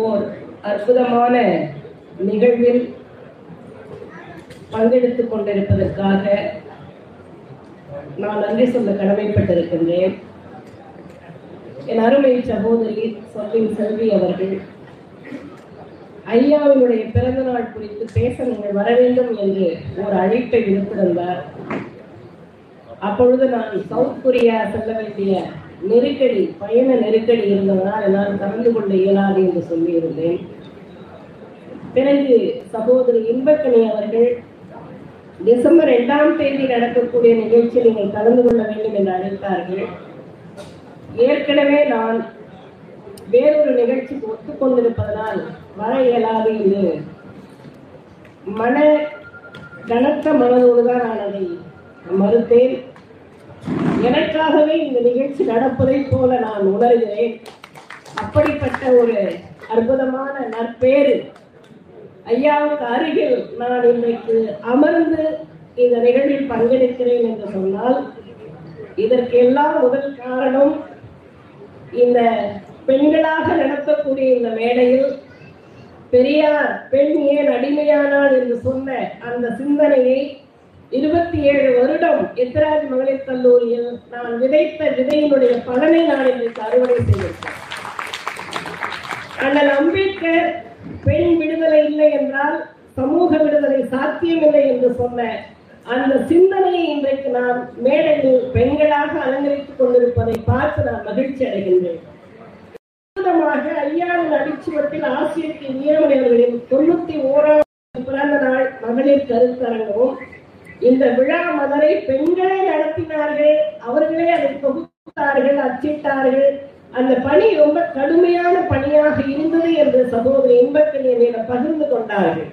ஓர் அற்புதமான நிகழ்வில் பங்கெடுத்துக் கொண்டிருப்பதற்காக நான் நன்றி சொல்ல கடமைப்பட்டிருக்கின்றேன். என் அருமை சகோதரி சொல்லின் செல்வி அவர்கள் ஐயாவினுடைய பிறந்த நாள் குறித்து பேச நீங்கள் வர வேண்டும் என்று ஒரு அழைப்பை விடுத்திருந்தார். அப்பொழுது நான் சவுத் கொரியா செல்ல வேண்டிய நெருக்கடி பயண நெருக்கடி இருந்ததனால் என்னால் கலந்து கொள்ள இயலாது என்று சொல்லியிருந்தேன். பிறகு சகோதரி இன்பக்கணி அவர்கள் டிசம்பர் இரண்டாம் தேதி நடக்கக்கூடிய நிகழ்ச்சியில் நீங்கள் கலந்து கொள்ள வேண்டும் என்று அழைத்தார்கள். ஏற்கனவே நான் வேறொரு நிகழ்ச்சிக்கு ஒத்துக்கொண்டிருப்பதனால் வர இயலாது என்று மன கனத்த மனதோடு தான் நான் அதை மறுத்தேன். எனக்காகவே இந்த நிகழ்ச்சி நடப்பதை போல நான் உணர்கிறேன். அப்படிப்பட்ட ஒரு அற்புதமான நற்பேறு. ஐயாவுக்கு அருகில் நான் இன்றைக்கு அமர்ந்து இந்த நிகழ்வில் பங்கெடுக்கிறேன் என்று சொன்னால் இதற்கு எல்லாம் முதல் காரணம் இந்த பெண்களாக நடத்தக்கூடிய இந்த மேடையில் பெரியார் பெண் ஏன் அடிமையானாள் என்று சொன்ன அந்த சிந்தனையை இருபத்தி ஏழு வருடம் எத்திராஜ் மகளிர் கல்லூரியில் நான் விதைத்த விதையினுடைய பலனை நான் இன்றைக்கு அறுவடை செய்திருக்கேன் அண்ணல் அம்பேத்கர் பெண் விடுதலை இல்லை என்றால் சமூக விடுதலை சாத்தியமில்லை என்று சொன்ன அந்த சிந்தனையை இன்றைக்கு நான் மேடையில் பெண்களாக அலங்கரித்துக் கொண்டிருப்பதை பார்த்து நான் மகிழ்ச்சி அடைகின்றேன். ஐயாவின் அடிச்சுவத்தில் ஆசிரியருக்கு வீரமணி அவர்களின் தொண்ணூத்தி ஓராம் பிறந்த நாள் மகளிர் கருத்தரங்கவும் இந்த விழா மலரை பெண்களே நடத்தினார்கள். அவர்களே அதை தொகுத்தார்கள் அச்சிட்டார்கள். அந்த பணி ரொம்ப கடுமையான பணியாக இருந்தது என்று சகோதரி இன்பத்தில் என்னிடம் பகிர்ந்து கொண்டார்கள்.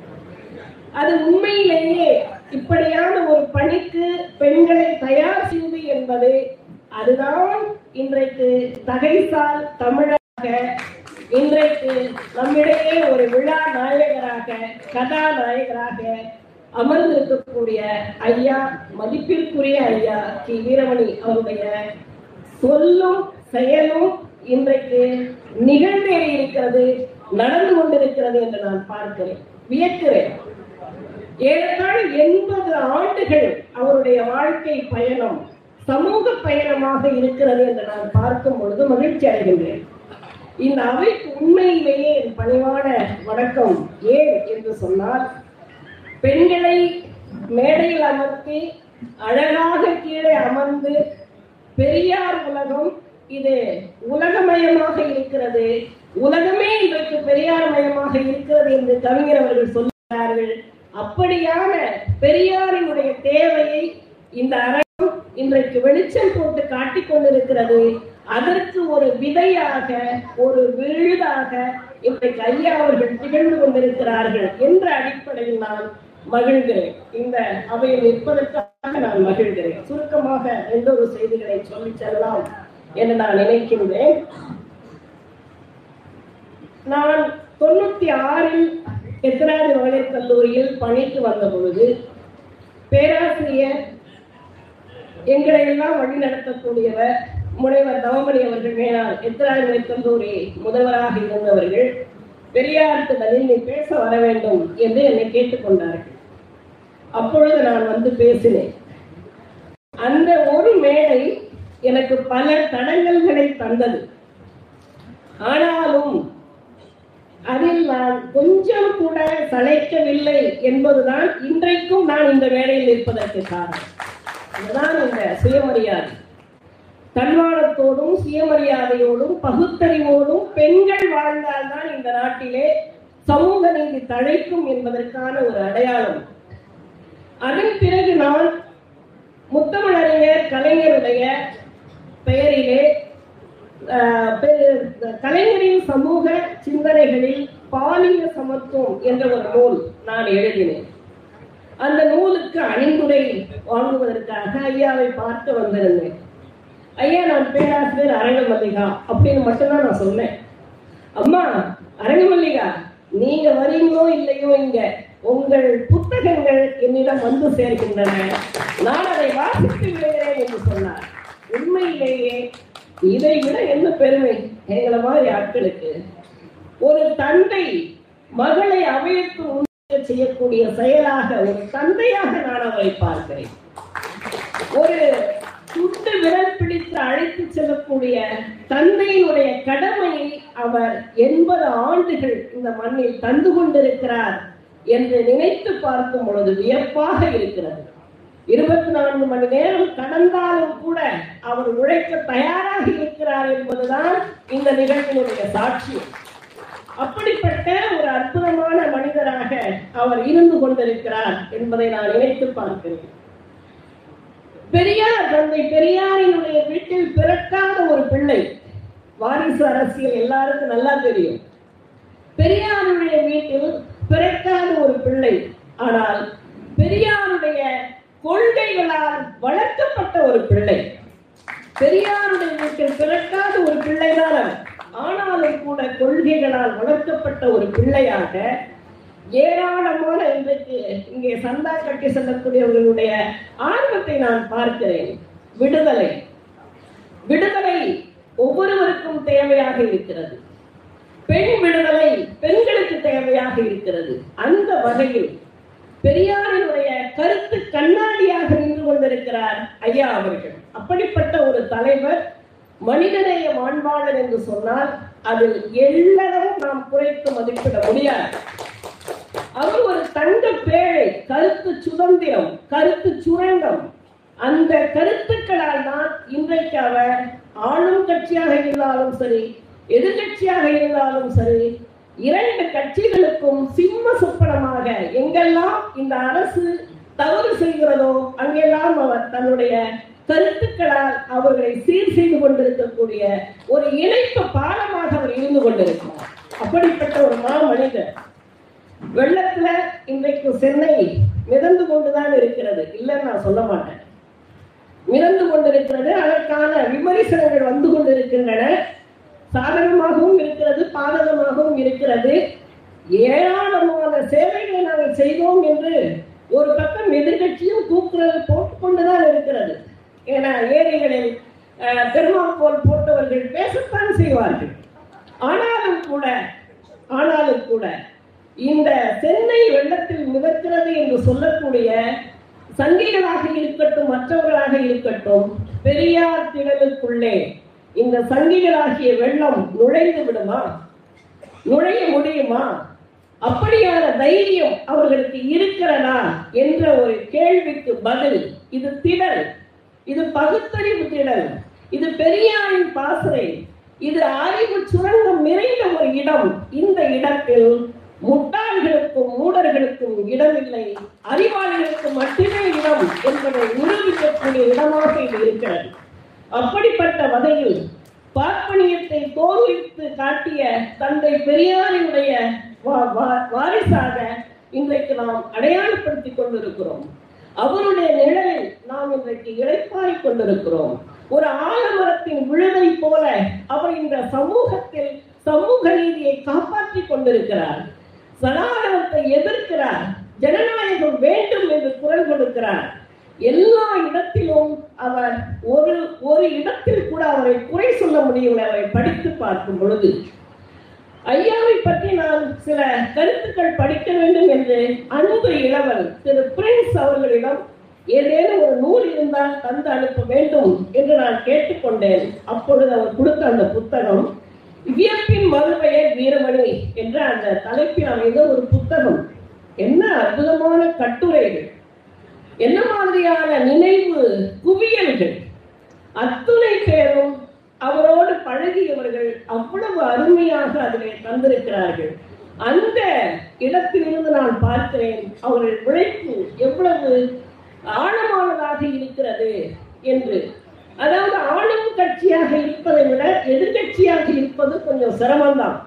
அது உண்மையிலேயே இப்படியான ஒரு பணிக்கு பெண்களை தயார் செய்வது என்பது அதுதான் இன்றைக்கு தகைசால் தமிழாக இன்றைக்கு நம்மிடையே ஒரு விழா நாயகராக கதாநாயகராக அமர்ந்திருக்கக்கூடிய ஐயா மதிப்பிற்குரிய ஐயா கி. வீரமணி அவருடைய சொல்லும் செயலும் இன்றைக்கு நிகழ்ந்தேறி இருக்கிறது நடந்து கொண்டிருக்கிறது என்று நான் பார்க்கிறேன் வியக்கிறேன். ஏறத்தாழ எண்பது ஆண்டுகள் அவருடைய வாழ்க்கை பயணம் சமூக பயணமாக இருக்கிறது என்று நான் பார்க்கும் பொழுது மகிழ்ச்சி அடைகின்றேன். இந்த அவைக்கு உண்மையிலேயே என் பணிவான வணக்கம் ஏன் என்று சொன்னால் பெண்களை மேடையில் அமர்த்தி அழகாக கீழே அமர்ந்து பெரியார் உலகம் இது உலகமயமாக இருக்கிறது. உலகமே இன்றைக்கு பெரியார் மயமாக இருக்கிறது என்று கவிஞர் அவர்கள் சொல்கிறார்கள். அப்படியான பெரியாரினுடைய தேவையை இந்த அரங்கம் இன்றைக்கு வெளிச்சம் போட்டு காட்டிக் கொண்டிருக்கிறது. அதற்கு ஒரு விதையாக ஒரு விழுதாக இன்றைக்கு ஐயா அவர்கள் திகழ்ந்து கொண்டிருக்கிறார்கள் என்ற அடிப்படையில் நான் மகிழ்கிறேன் இந்த அவையில் நிற்பதற்காக நான் மகிழ்கிறேன் சுருக்கமாக எந்த ஒரு செய்திகளை சொல்லி செல்லலாம் என்று நான் நினைக்கின்றேன். நான் தொண்ணூத்தி ஆறில் எத்தனாவது மகளிர் கல்லூரியில் பணிக்கு வந்த பொழுது பேராசிரியர் எங்களை எல்லாம் வழி நடத்தக்கூடியவர் முனைவர் தவமணி அவர்கள் மேலால் எத்தனாவது மகளிர் கல்லூரி முதல்வராக இருந்தவர்கள் பெரியாருக்கு பதில் நீ பேச வர வேண்டும் என்று என்னை கேட்டுக்கொண்டார்கள் அப்பொழுது நான் வந்து பேசினேன். அந்த ஒரு மேடை எனக்கு பல தடங்கல்களை தந்தது. ஆனாலும் அதில் நான் கொஞ்சம் கூட சளைக்கவில்லை என்பதுதான் இன்றைக்கும் நான் இந்த வேலையில் இருப்பதற்கு காரணம். அதுதான் இந்த சுயமரியாதை. தன்மானத்தோடும் சுயமரியாதையோடும் பகுத்தறிவோடும் பெண்கள் வாழ்ந்தால்தான் இந்த நாட்டிலே சமூக நீதி தழைக்கும் என்பதற்கான ஒரு அடையாளம். அதன் பிறகு நான் முத்தமிழறிஞர் கலைஞருடைய பெயரிலே கலைஞரின் சமூக சிந்தனைகளில் பாலிய சமத்துவம் என்ற ஒரு நூல் நான் எழுதினேன். அந்த நூலுக்கு அணிந்துரை வாங்குவதற்காக ஐயாவை பார்த்து வந்திருந்தேன். ஐயா நான் பேராசிரியர் அரங்கமல்லிகா அப்படின்னு மட்டும்தான் நான் சொன்னேன். அம்மா அரங்கமல்லிகா நீங்க வரீங்களோ இல்லையோ இங்க? உங்கள் புத்தகங்கள் என்னிடம் வந்து சேர்க்கின்றன நான் அதை வாசித்து விடுகிறேன் என்று சொன்னார். உண்மையிலேயே இதை விட என்ன பெருமை? எங்களை மாதிரி ஆட்களுக்கு. ஒரு தந்தை மகளை அவையத்து செய்யக்கூடிய செயலாக ஒரு தந்தையாக நான் அவரை பார்க்கிறேன். ஒரு சுட்டு விரல் பிடித்து அழைத்து செல்லக்கூடிய தந்தையினுடைய கடமையை அவர் எண்பது ஆண்டுகள் இந்த மண்ணில் தந்து கொண்டிருக்கிறார். என்று நினைத்து பார்க்கும் பொழுது வியப்பாக இருக்கிறது. இருபத்தி நான்கு மணி நேரம் கடந்தாலும் கூட அவர் உழைக்க தயாராக இருக்கிறார் என்பதுதான் இந்த நிகழ்வினுடைய சாட்சியம் அப்படிப்பட்ட ஒரு அற்புதமான மனிதராக அவர் இருந்து கொண்டிருக்கிறார் என்பதை நான் நினைத்து பார்க்கிறேன். பெரியார் தந்தை பெரியாரினுடைய வீட்டில் பிறக்காத ஒரு பிள்ளை. வாரிசு அரசியல் எல்லாருக்கும் நல்லா தெரியும். பெரியாருடைய வீட்டில் பிறக்காத ஒரு பிள்ளை. ஆனால் பெரியாருடைய கொள்கைகளால் வளர்க்கப்பட்ட ஒரு பிள்ளை. பெரியாருடைய வீட்டில் பிறக்காத ஒரு பிள்ளைதான் அவன். ஆனாலும் கூட கொள்கைகளால் வளர்க்கப்பட்ட ஒரு பிள்ளையாக ஏராளமான இன்றைக்கு இங்கே சந்தா கட்டி செல்லக்கூடியவர்களுடைய ஆர்வத்தை நான் பார்க்கிறேன். விடுதலை. விடுதலை ஒவ்வொருவருக்கும் தேவையாக இருக்கிறது. பெண் விடுதலை பெண்களுக்கு தேவையாக இருக்கிறது. அந்த வகையில் பெரியாரினுடைய கருத்து கண்ணாடியாக நின்று கொண்டிருக்கிறார் ஐயா அவர்கள். அப்படிப்பட்ட ஒரு தலைவர் மனிதநேய மாண்பாளர் என்று சொன்னால் அதில் எல்லளவும் நாம் குறைத்து மதிப்பிட முடியாது. அவர் ஒரு தங்க பேழை கருத்து சுதந்திரம் கருத்து சுரங்கம் அந்த கருத்துக்களால் தான் இன்றைக்கு அவர் ஆளும் கட்சியாக இருந்தாலும் சரி எதிர்கட்சியாக இருந்தாலும் சரி இரண்டு கட்சிகளுக்கும் சிம்ம சொப்பனமாக எங்கெல்லாம் இந்த அரசு தவறு செய்கிறதோ அங்கெல்லாம் அவர் தன்னுடைய கருத்துக்களால் அவர்களை சீர் செய்து கொண்டிருக்கக்கூடிய ஒரு இணைப்பு பாலமாக அவர் இருந்து கொண்டிருக்கிறார். அப்படிப்பட்ட ஒரு மாமனிதர். வெள்ளத்துல இன்றைக்கு சென்னை மிதந்து கொண்டுதான் இருக்கிறது. இல்லைன்னு நான் சொல்ல மாட்டேன். மிதந்து கொண்டிருக்கிறது அதற்கான விமர்சனங்கள் வந்து கொண்டிருக்கின்றன. சாதகமாகவும் இருக்கிறது பாதகமாகவும் இருக்கிறது. ஏராளமான சேவைகளை நாங்கள் செய்தோம் என்று ஒரு பக்கம் எதிர்கட்சியும் தூக்குறது போட்டுக்கொண்டுதான் இருக்கிறது. ஏன்னா ஏரிகளில் அஹ், பெருமாள் போட்டவர்கள் பேசத்தான் செய்வார்கள். ஆனாலும் கூட ஆனாலும் கூட இந்த சென்னை வெள்ளத்தில் மிதக்கிறது என்று சொல்லக்கூடிய சங்கிகளாக இருக்கட்டும் மற்றவர்களாக இருக்கட்டும் பெரியார் திடலுக்குள்ளே இந்த சங்கிகளாகிய வெள்ளம் நுழைந்து விடுமா? நுழைய முடியுமா? அப்படியான தைரியம் அவர்களுக்கு இருக்கிறதா என்ற ஒரு கேள்விக்கு பதில். இது திடல். இது பகுத்தறிவு திடல். இது பெரியாரின் பாசறை. இது அறிவு சுரங்கம் நிறைந்த ஒரு இடம். இந்த இடத்தில் முட்டாள்களுக்கும் மூடர்களுக்கும் இடமில்லை. அறிவாளிகளுக்கு மட்டுமே இடம் என்பதை நிரூபிக்கக்கூடிய இடமாக இது இருக்கிறது. அப்படிப்பட்ட வகையில் பார்ப்பனியத்தை தோல்வித்து காட்டிய தந்தை பெரியாரினுடைய வா- வா- வாரிசாக இன்றைக்கு நாம் அடையாளப்படுத்திக் கொண்டிருக்கிறோம். அவருடைய நிழலில் நாம் இன்றைக்கு இழைப்பாரிக் கொண்டிருக்கிறோம். ஒரு ஆலமரத்தின் விழுதை போல அவர் இந்த சமூகத்தில் சமூக நீதியை காப்பாற்றிக் கொண்டிருக்கிறார். சனாதனத்தை எதிர்க்கிறார். ஜனநாயகம் வேண்டும் என்று குரல் கொடுக்கிறார். எல்லா இடத்திலும் அவர் ஒரு ஒரு இடத்தில் கூட அவரை குறை சொல்ல முடியவில்லை. அவரை படித்து பார்க்கும் பொழுது ஐயாவை பற்றி நான் சில கருத்துக்கள் படிக்க வேண்டும் என்று அன்பு இளவல் திரு பிரின்ஸ் அவர்களிடம் ஏதேனும் ஒரு நூல் இருந்தால் தந்து அனுப்ப வேண்டும் என்று நான் கேட்டுக்கொண்டேன். அப்பொழுது அவர் கொடுத்த அந்த புத்தகம் வியப்பின் மறுபெயர் வீரமணி என்ற அந்த தலைப்பில் அமைந்த ஒரு புத்தகம். என்ன அற்புதமான கட்டுரைகள். என்ன மாதிரியான நினைவு குவியல்கள்? அத்துணை பேரும் அவரோடு பழகியவர்கள் அவ்வளவு அருமையாக அதிலே தந்திருக்கிறார்கள். அந்த இடத்திலிருந்து நான் பார்க்கிறேன் அவர்கள் உழைப்பு எவ்வளவு ஆழமானதாக இருக்கிறது என்று. அதாவது ஆளும் கட்சியாக இருப்பதை விட எதிர்கட்சியாக இருப்பது கொஞ்சம் சிரமம்தான்.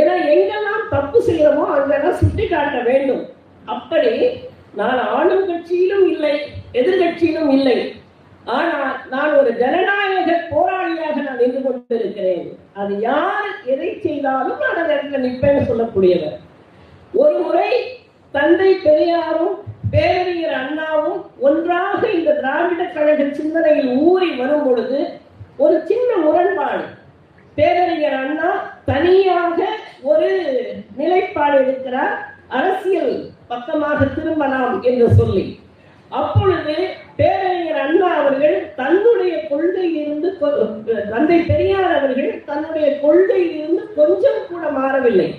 ஏன்னா எங்கெல்லாம் தப்பு செய்யறோமோ அங்கெல்லாம் சுட்டி காட்ட வேண்டும். அப்படி நான் ஆளும் கட்சியிலும் இல்லை எதிர்கட்சியிலும் இல்லை. ஆனால் நான் ஒரு ஜனநாயக போராளியாக நான் நின்று கொண்டிருக்கிறேன். அது யார் எதை செய்தாலும் நான் அந்த இடத்துல நிற்பேன்னு சொல்லக்கூடியவர். ஒரு முறை தந்தை பெரியாரும் பேரறிஞர் அண்ணாவும் ஒன்றாக இந்த திராவிட கழக சிந்தனையில் ஊறி வரும் பொழுது ஒரு சின்ன முரண்பாடு. பேரறிஞர் அண்ணா தனியாக ஒரு நிலைப்பாடு எடுக்கிறார் அரசியல் பக்கமாக திரும்பலாம் என்று சொல்லி. அப்பொழுது பேரறிஞர் அண்ணா அவர்கள் தன்னுடைய கொள்கையிலிருந்து கொ- தந்தை பெரியார் அவர்கள் தன்னுடைய கொள்கையிலிருந்து கொஞ்சம் கூட மாறவில்லை.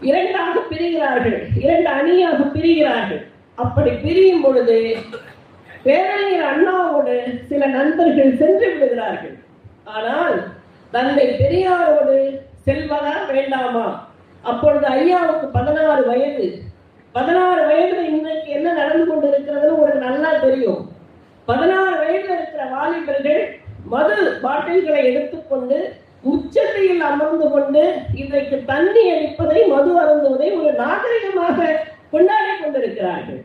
இரண்டாக பிரிகிறார்கள். இரண்டு அணியாக பிரிகிறார்கள். அப்படி பிரியும் பொழுது பேரறிஞர் அண்ணாவோடு சில நண்பர்கள் சென்று விடுகிறார்கள். ஆனால் தந்தை பெரியாரோடு செல்வதா வேண்டாமா? அப்பொழுது ஐயாவுக்கு பதினாறு வயது. பதினாறு வயதுல இன்றைக்கு என்ன நடந்து கொண்டிருக்கிறதுன்னு உங்களுக்கு நல்லா தெரியும். பதினாறு வயதுல இருக்கிற வாலிபர்கள் மது பாட்டில்களை எடுத்துக்கொண்டு உச்சத்தையில் அமர்ந்து கொண்டு இன்றைக்கு தண்ணி அளிப்பதை மது அருந்துவதை ஒரு நாகரிகமாக கொண்டாடி கொண்டிருக்கிறார்கள்.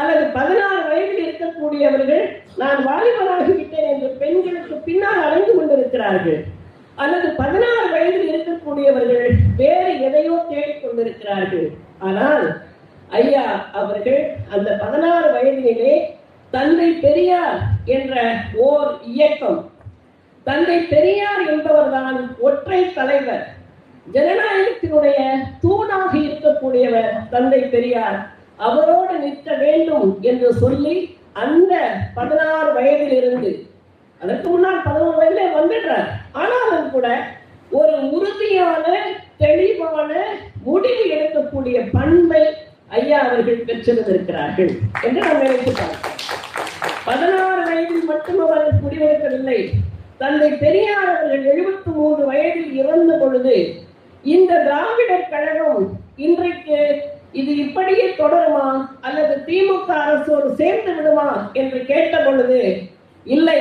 அல்லது பதினாறு வயதில் இருக்கக்கூடியவர்கள் நான் வாலிபராகிவிட்டேன் என்று பெண்களுக்கு பின்னால் அலைந்து கொண்டிருக்கிறார்கள். அல்லது பதினாறு வயதில் இருக்கக்கூடியவர்கள் வேறு எதையோ தேடிக் கொண்டிருக்கிறார்கள் ஆனால் ஐயா அவர்கள் அந்த பதினாறு வயதிலே தந்தை பெரியார் என்ற ஓர் இயக்கம். தந்தை பெரியார் என்பவர்தான் ஒற்றை தலைவர். ஜனநாயகத்தினுடைய தூணாக இருக்கக்கூடியவர் தந்தை பெரியார். அவரோடு நிற்க வேண்டும் என்று சொல்லி அந்த பதினாறு வயதில் இருந்து அதற்கு முன்னால் பதினோரு வயதிலே வந்துடுறார். ஆனாலும் கூட ஒரு உறுதியான தெளிவான முடிவு எடுக்கக்கூடிய பண்பை ஐயா அவர்கள் பெற்றிருந்திருக்கிறார்கள் என்று நாம் நினைத்து பார்க்கிறோம். பதினாறு வயதில் மட்டும் அவர்கள் முடிவெடுக்கவில்லை தந்தை பெரியார் அவர்கள் எழுபத்தி மூன்று வயதில் இறந்த பொழுது இந்த திராவிடர் கழகம் இன்றைக்கு இது இப்படியே தொடருமா? அல்லது திமுக அரசோடு சேர்ந்து விடுமா? என்று கேட்ட பொழுது இல்லை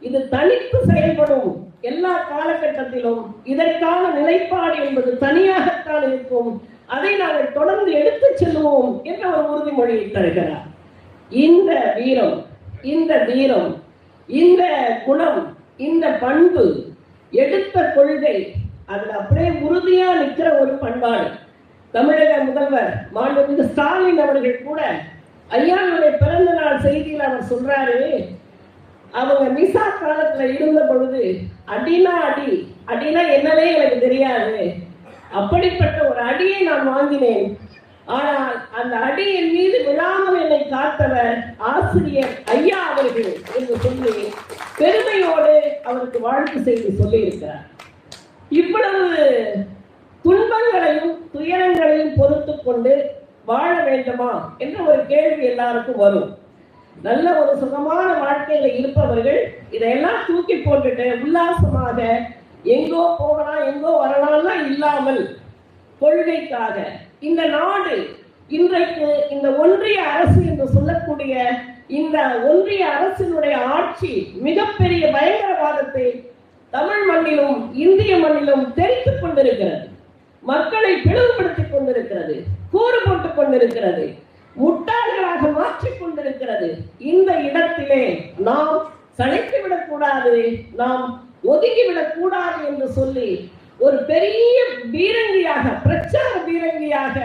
இது தனித்து செயல்படும் எல்லா காலகட்டத்திலும் இதற்கான நிலைப்பாடு என்பது தனியாகத்தான் இருக்கும். அதை நாங்கள் தொடர்ந்து எடுத்து செல்வோம் என்ற ஒரு உறுதிமொழியை தருகிறார். இந்த வீரம் இந்த வீரம் இந்த குணம் இந்த பண்பு எடுத்த கொள்கை அதுல அப்படியே உறுதியா நிற்கிற ஒரு பண்பாடு. தமிழக முதல்வர் மாண்புமிகு ஸ்டாலின் அவர்கள் கூட ஐயாவுடைய பிறந்த நாள் செய்தியில் அவர் சொல்றாரு அவங்க மிசா காலத்துல இருந்த பொழுது அடினா அடி அடினா என்னவே எனக்கு தெரியாது அப்படிப்பட்ட ஒரு அடியை நான் வாங்கினேன். ஆனால் அந்த அடியின் மீது விழாமல் என்னை காத்தவர் ஆசிரியர் ஐயா அவர்கள் என்று சொல்லி பெருமையோடு அவருக்கு வாழ்த்து செய்து சொல்லியிருக்கிறார். இவ்வளவு துன்பங்களையும் துயரங்களையும் பொறுத்து கொண்டு வாழ வேண்டுமா என்ற ஒரு கேள்வி எல்லாருக்கும் வரும். நல்ல ஒரு சுகமான வாழ்க்கையில இருப்பவர்கள் இதையெல்லாம் தூக்கி போட்டுட்டு உல்லாசமாக எங்கோ போகலாம் எங்கோ வரலாம்லாம் இல்லாமல் கொள்கைக்காக. இந்த நாடு இன்றைக்கு இந்த ஒன்றிய அரசு என்று சொல்லக்கூடிய இந்த ஒன்றிய அரசினுடைய ஆட்சி மிகப்பெரிய பயங்கரவாதத்தை தமிழ் மண்ணிலும் இந்திய மண்ணிலும் தெரித்துக் கொண்டிருக்கிறது. மக்களை பிளவுபடுத்திக் கொண்டிருக்கிறது கூறு போட்டுக் கொண்டிருக்கிறது முட்டாள்களாக மாற்றிக் கொண்டிருக்கிறது. இந்த இடத்திலே நாம் சளைத்து விடக்கூடாது நாம் ஒதுக்கிவிடக் கூடாது என்று சொல்லி ஒரு பெரிய பீரங்கியாக பிரச்சார பீரங்கியாக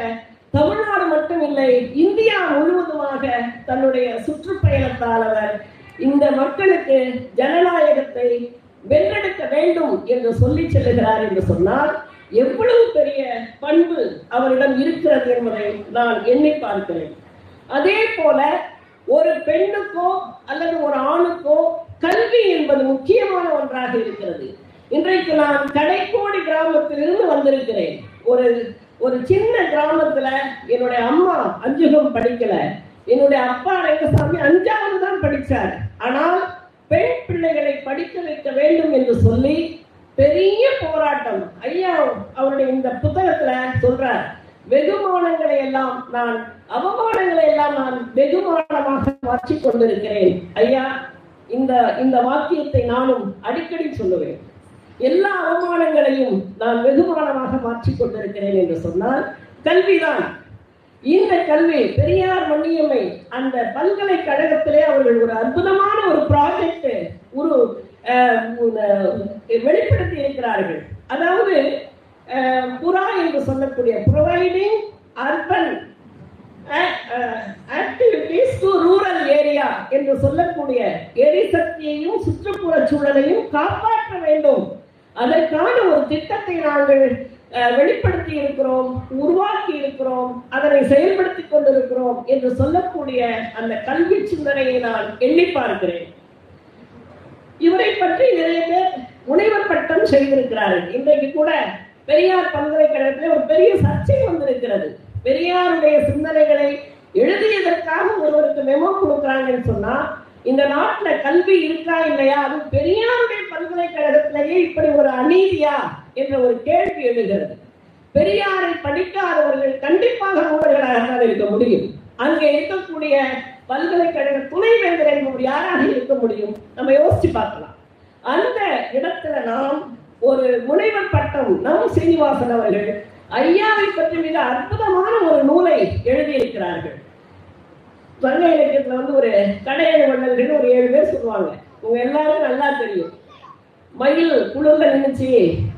தமிழ்நாடு மட்டுமில்லை இந்தியா முழுவதுமாக தன்னுடைய சுற்றுப்பயணத்தால் அவர் இந்த மக்களுக்கு ஜனநாயகத்தை வென்றெடுக்க வேண்டும் என்று சொல்லி செல்லுகிறார் என்று சொன்னால் எவ்வளவு பெரிய பண்பு அவரிடம் இருக்கிறது என்பதை நான் எண்ணி பார்க்கிறேன். அதே போல ஒரு பெண்ணுக்கோ அல்லது ஒரு ஆணுக்கோ கல்வி என்பது முக்கியமான ஒன்றாக இருக்கிறது. இன்றைக்கு நான் கடைக்கோடி கிராமத்திலிருந்து வந்திருக்கிறேன். ஒரு ஒரு சின்ன கிராமத்துல என்னுடைய அம்மா அஞ்சுகம் படிக்கல. என்னுடைய அப்பா ரங்கசாமி அஞ்சாவது தான் படிச்சார். ஆனால் பெண் பிள்ளைகளை படிக்க வைக்க வேண்டும் என்று சொல்லி பெரிய போராட்டம். ஐயா அவருடைய இந்த புத்தகத்துல சொல்றார் வெகுமானங்களை எல்லாம் நான் அவமானங்களை எல்லாம் நான் வெகுமானமாக மாற்றிக் கொண்டிருக்கிறேன். ஐயா இந்த இந்த வாக்கியத்தை நானும் அடிக்கடி சொல்லுவேன். எல்லா அவமானங்களையும் நான் வெகுமானமாக மாற்றிக் கொண்டிருக்கிறேன் என்று சொன்னால் கல்விதான். இந்த கல்வி பெரியார் மன்னியம்மை அந்த பல்கலைக்கழகத்திலே அவர்கள் ஒரு அற்புதமான ஒரு ப்ராஜெக்ட் ஒரு வெளிப்படுத்தி இருக்கிறார்கள். அதாவது புறா என்று சொல்லக்கூடிய providing urban activities to rural area என்று சொல்லக்கூடிய எரிசக்தியையும் சுற்றுப்புற சூழலையும் காப்பாற்ற வேண்டும். அதற்கான ஒரு திட்டத்தை நாங்கள் அஹ், வெளிப்படுத்தி இருக்கிறோம் உருவாக்கி இருக்கிறோம் அதனை செயல்படுத்திக் கொண்டிருக்கிறோம் என்று சொல்லக்கூடிய அந்த கல்வி சிந்தனையை நான் எண்ணி பார்க்கிறேன். இவரை பற்றி நிறைய பேர் முனைவர் பட்டம் செய்திருக்கிறார்கள். இன்றைக்கு கூட பெரியார் பல்கலைக்கழகத்தில் ஒரு பெரிய சர்ச்சை வந்திருக்கிறது. பெரியாருடைய சிந்தனைகளை எழுதியதற்காக ஒருவருக்கு மெமோ கொடுக்குறாங்கன்னு சொன்னா இந்த நாட்டுல கல்வி இருக்கா இல்லையா? அது பெரியாருடைய பல்கலைக்கழகத்திலேயே இப்படி ஒரு அநீதியா என்ற ஒரு கேள்வி எழுகிறது. பெரியாரை படிக்காதவர்கள் கண்டிப்பாக ஊழல்களாக தான் இருக்க முடியும். அங்கே இருக்கக்கூடிய பல்கலைக்கழக துணைவேந்தர் என்பவர் யாராக இருக்க முடியும்? நம்ம யோசிச்சு பார்க்கலாம். அந்த இடத்துல நாம் ஒரு முனைவர் பட்டம் நம் சீனிவாசன் அவர்கள் ஐயாவை பற்றி மிக அற்புதமான ஒரு நூலை எழுதியிருக்கிறார்கள். சங்க இலக்கியத்துல வந்து ஒரு கடையழு வண்ணல்கள் ஒரு ஏழு பேர் சொல்லுவாங்க. உங்க எல்லாருக்கும் நல்லா தெரியும். மயில் குளிர்ல நின்னுச்சு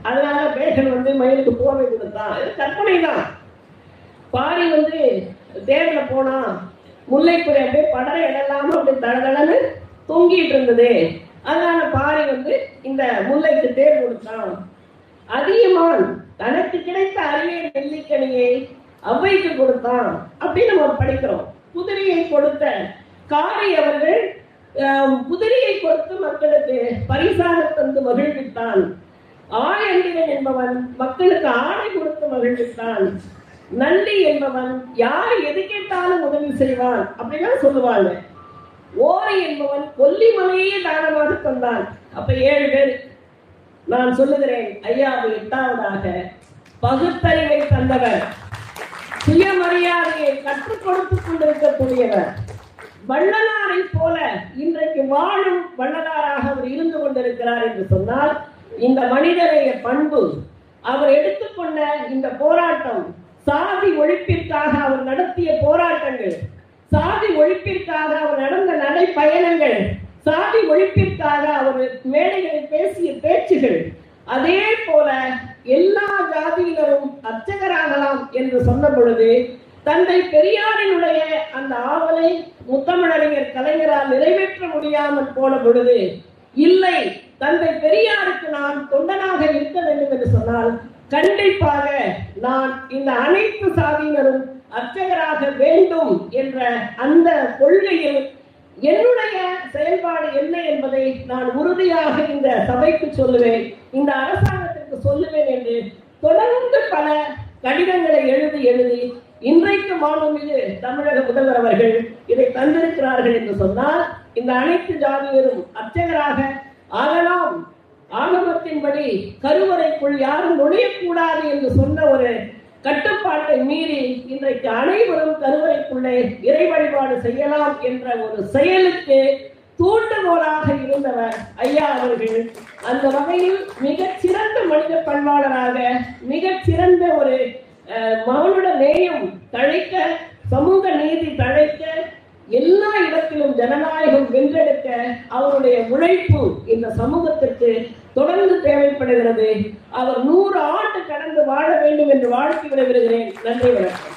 அதனால பேகன் வந்து மயிலுக்கு போர்வை கொடுத்தான் இது கற்பனை தான் பாரி வந்து தேர்ல போனா முல்லைப்புறை அப்படியே படர இடலாம அப்படி தடதடன்னு தொங்கிட்டு இருந்தது. அதனால பாரி வந்து இந்த முல்லைக்கு தேர் கொடுத்தான். அதிகமான் தனக்கு கிடைத்த அறிவியல் நெல்லிக்கனியை அவ்வைக்கு கொடுத்தான். அப்படின்னு நம்ம படிக்கிறோம். குதிரையை கொடுத்த காரை அவர்கள் குதிரையை கொடுத்து மக்களுக்கு பரிசாக தந்து மகிழ்வித்தான். ஆயண்டிகன் என்பவன் மக்களுக்கு ஆடை கொடுத்து மகிழ்வித்தான். நல்லி என்பவன் யார் எது கேட்டாலும் உதவி செய்வான் அப்படிலாம் சொல்லுவாங்க. ஓரை என்பவன் கொல்லிமலையே தானமாக தந்தான். அப்ப ஏழு பேர் நான் சொல்லுகிறேன் ஐயாவது எட்டாவதாக. பகுத்தறிவை தந்தவர் சுயமரியாதையை கற்றுக் கொடுத்துக் கொண்டிருக்கக்கூடியவர். வள்ளலாரை போல இன்றைக்கு வாழும் வள்ளலாராக அவர் இருந்து கொண்டிருக்கிறார் என்று சொன்னால் இந்த மனிதனுடைய பண்பு அவர் எடுத்துக்கொண்ட இந்த போராட்டம் சாதி ஒழிப்பிற்காக அவர் நடத்திய போராட்டங்கள் சாதி ஒழிப்பிற்காக அவர் நடந்த நடைப்பயணங்கள் சாதி ஒழிப்பிற்காக அவர் மேடைகளில் பேசிய பேச்சுகள் அதே போல எல்லா ஜாதியினரும் அர்ச்சகராகலாம் என்று சொன்ன பொழுது தந்தை பெரியாரினுடைய அந்த ஆவலை முத்தமிழறிஞர் கலைஞரால் நிறைவேற்ற முடியாமல் போன பொழுது இல்லை தந்தை பெரியாருக்கு நான் தொண்டனாக இருக்க வேண்டும் என்று சொன்னால் கண்டிப்பாக நான் இந்த அனைத்து சாதியினரும் அர்ச்சகராக வேண்டும் என்ற அந்த கொள்கையில் என்னுடைய செயல்பாடு என்ன என்பதை நான் உறுதியாக இந்த சபைக்கு சொல்லுவேன் இந்த அரசாங்கத்திற்கு சொல்லுவேன் என்று தொடர்ந்து பல கடிதங்களை எழுதி எழுதி இன்றைக்கு மாண்புமிகு தமிழக முதல்வர் அவர்கள் இதை தந்திருக்கிறார்கள் என்று சொன்னால் இந்த அனைத்து ஜாதியரும் அர்ச்சகராக ஆகலாம். ஆகமத்தின்படி கருவறைக்குள் யாரும் நுழையக்கூடாது என்று சொன்ன ஒரு கட்டுப்பாட்டை மீறி இன்றைக்கு அனைவரும் கருவறைக்குள்ளே இறை வழிபாடு செய்யலாம் என்ற ஒரு செயலுக்கு தூண்டுகோலாக இருந்தவர் ஐயா அவர்கள். அந்த வகையில் மிக சிறந்த மனித பண்பாளராக மிக சிறந்த ஒரு அஹ், நேயம் தழைக்க சமூக நீதி தழைக்க எல்லா இடத்திலும் ஜனநாயகம் வென்றெடுக்க அவருடைய உழைப்பு இந்த சமூகத்திற்கு தொடர்ந்து தேவைப்படுகிறது. அவர் நூறு ஆண்டு கடந்து வாழ வேண்டும் என்று வாழ்த்தி விடுகிறேன் நன்றி வணக்கம்.